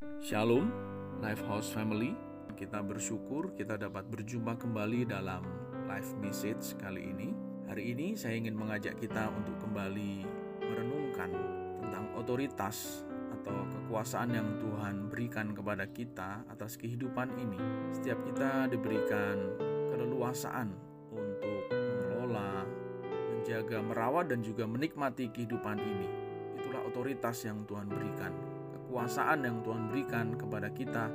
Shalom, Lifehouse Family. Kita bersyukur kita dapat berjumpa kembali dalam live message kali ini. Hari ini saya ingin mengajak kita untuk kembali merenungkan tentang otoritas atau kekuasaan yang Tuhan berikan kepada kita atas kehidupan ini. Setiap kita diberikan keleluasaan untuk mengelola, menjaga, merawat dan juga menikmati kehidupan ini. Itulah otoritas yang Tuhan berikan, kekuasaan yang Tuhan berikan kepada kita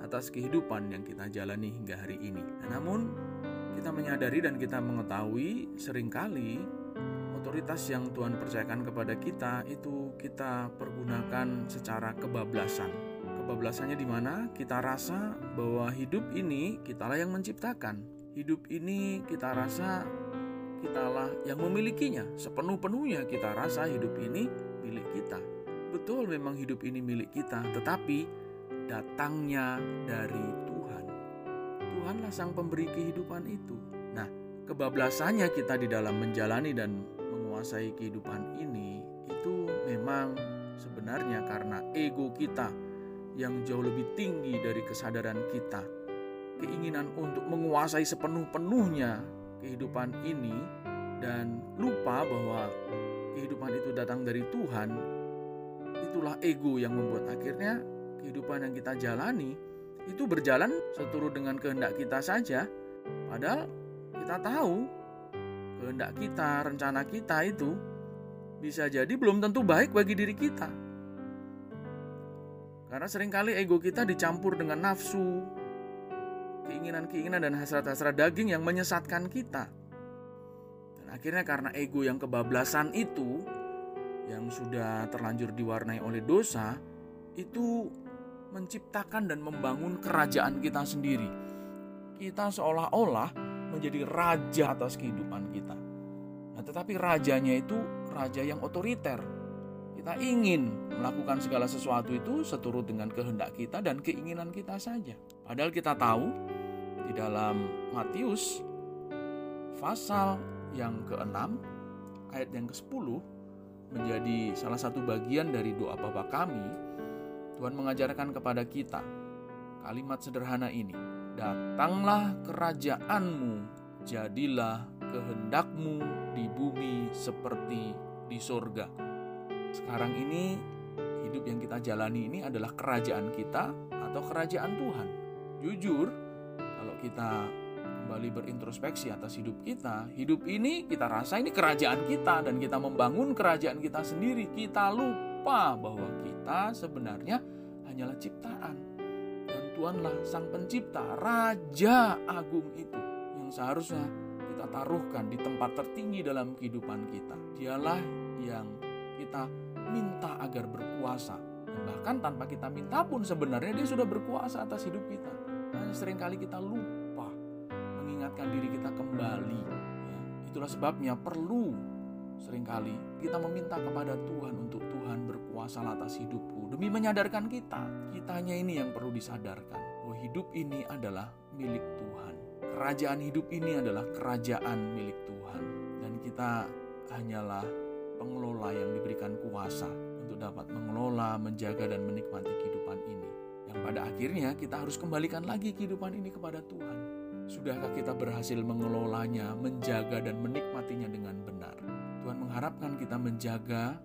atas kehidupan yang kita jalani hingga hari ini. Namun, kita menyadari dan kita mengetahui sering kali otoritas yang Tuhan percayakan kepada kita itu kita pergunakan secara kebablasan. Kebablasannya di mana kita rasa bahwa hidup ini kitalah yang menciptakan. Hidup ini kita rasa kitalah yang memilikinya. Sepenuh-penuhnya kita rasa hidup ini milik kita. Betul memang hidup ini milik kita, tetapi datangnya dari Tuhan. Tuhanlah sang pemberi kehidupan itu. Nah, kebablasannya kita di dalam menjalani dan menguasai kehidupan ini itu memang sebenarnya karena ego kita yang jauh lebih tinggi dari kesadaran kita. Keinginan untuk menguasai sepenuh-penuhnya kehidupan ini dan lupa bahwa kehidupan itu datang dari Tuhan. Itulah ego yang membuat akhirnya kehidupan yang kita jalani itu berjalan seturut dengan kehendak kita saja. Padahal kita tahu kehendak kita, rencana kita itu bisa jadi belum tentu baik bagi diri kita. Karena sering kali ego kita dicampur dengan nafsu, keinginan-keinginan dan hasrat-hasrat daging yang menyesatkan kita. Dan akhirnya karena ego yang kebablasan itu, yang sudah terlanjur diwarnai oleh dosa, itu menciptakan dan membangun kerajaan kita sendiri. Kita seolah-olah menjadi raja atas kehidupan kita. Nah, tetapi rajanya itu raja yang otoriter. Kita ingin melakukan segala sesuatu itu seturut dengan kehendak kita dan keinginan kita saja. Padahal kita tahu di dalam Matius pasal yang ke-6 ayat yang ke-10 menjadi salah satu bagian dari doa Bapa kami Tuhan mengajarkan kepada kita kalimat sederhana ini. Datanglah kerajaanmu, jadilah kehendakmu di bumi seperti di sorga. Sekarang ini hidup yang kita jalani ini adalah kerajaan kita atau kerajaan Tuhan. Jujur, kalau kita kembali berintrospeksi atas hidup kita, hidup ini kita rasa ini kerajaan kita dan kita membangun kerajaan kita sendiri. Kita lupa bahwa kita sebenarnya hanyalah ciptaan dan Tuhanlah sang pencipta, raja agung itu yang seharusnya kita taruhkan di tempat tertinggi dalam kehidupan kita. Dialah yang kita minta agar berkuasa dan bahkan tanpa kita minta pun sebenarnya dia sudah berkuasa atas hidup kita. Hanya sering kali kita lupa mengingatkan diri kita kembali. Itulah sebabnya perlu sering kali kita meminta kepada Tuhan untuk Tuhan berkuasa atas hidupku demi menyadarkan kita. Kitanya ini yang perlu disadarkan bahwa hidup ini adalah milik Tuhan. Kerajaan hidup ini adalah kerajaan milik Tuhan dan kita hanyalah pengelola yang diberikan kuasa untuk dapat mengelola, menjaga dan menikmati kehidupan ini. Yang pada akhirnya kita harus kembalikan lagi kehidupan ini kepada Tuhan. Sudahkah kita berhasil mengelolanya, menjaga dan menikmatinya dengan benar? Tuhan mengharapkan kita menjaga,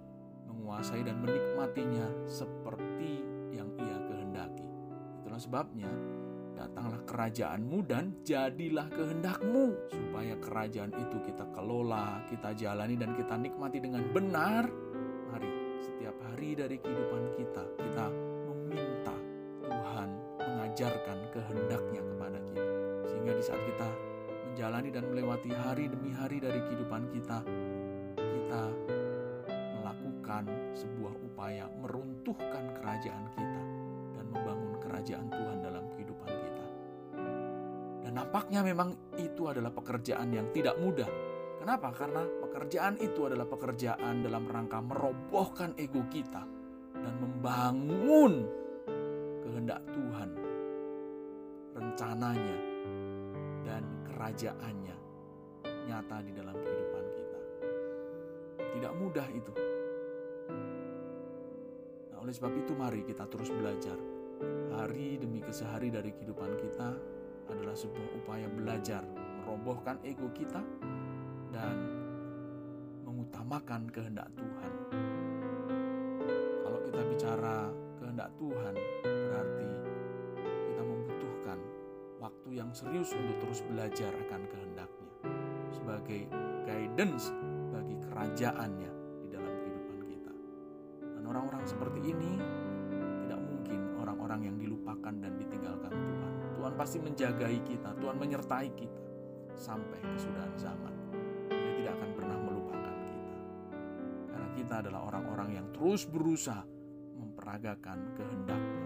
menguasai dan menikmatinya seperti yang ia kehendaki. Itulah sebabnya datanglah kerajaanmu dan jadilah kehendakmu supaya kerajaan itu kita kelola, kita jalani dan kita nikmati dengan benar. Mari setiap hari dari kehidupan kita kita meminta Tuhan mengajarkan kita. Sehingga di saat kita menjalani dan melewati hari demi hari dari kehidupan kita, kita melakukan sebuah upaya meruntuhkan kerajaan kita dan membangun kerajaan Tuhan dalam kehidupan kita. Dan nampaknya memang itu adalah pekerjaan yang tidak mudah. Kenapa? Karena pekerjaan itu adalah pekerjaan dalam rangka merobohkan ego kita dan membangun kehendak Tuhan, rencananya, kerajaannya nyata di dalam kehidupan kita. Tidak mudah itu. Nah, oleh sebab itu mari kita terus belajar sehari dari kehidupan kita adalah sebuah upaya belajar merobohkan ego kita dan mengutamakan kehendak Tuhan. Kalau kita bicara kehendak Tuhan, serius untuk terus belajar akan kehendaknya sebagai guidance bagi kerajaannya di dalam kehidupan kita. Dan orang-orang seperti ini tidak mungkin orang-orang yang dilupakan dan ditinggalkan Tuhan. Tuhan pasti menjagai kita, Tuhan menyertai kita sampai kesudahan zaman. Dia tidak akan pernah melupakan kita. Karena kita adalah orang-orang yang terus berusaha memperagakan kehendaknya.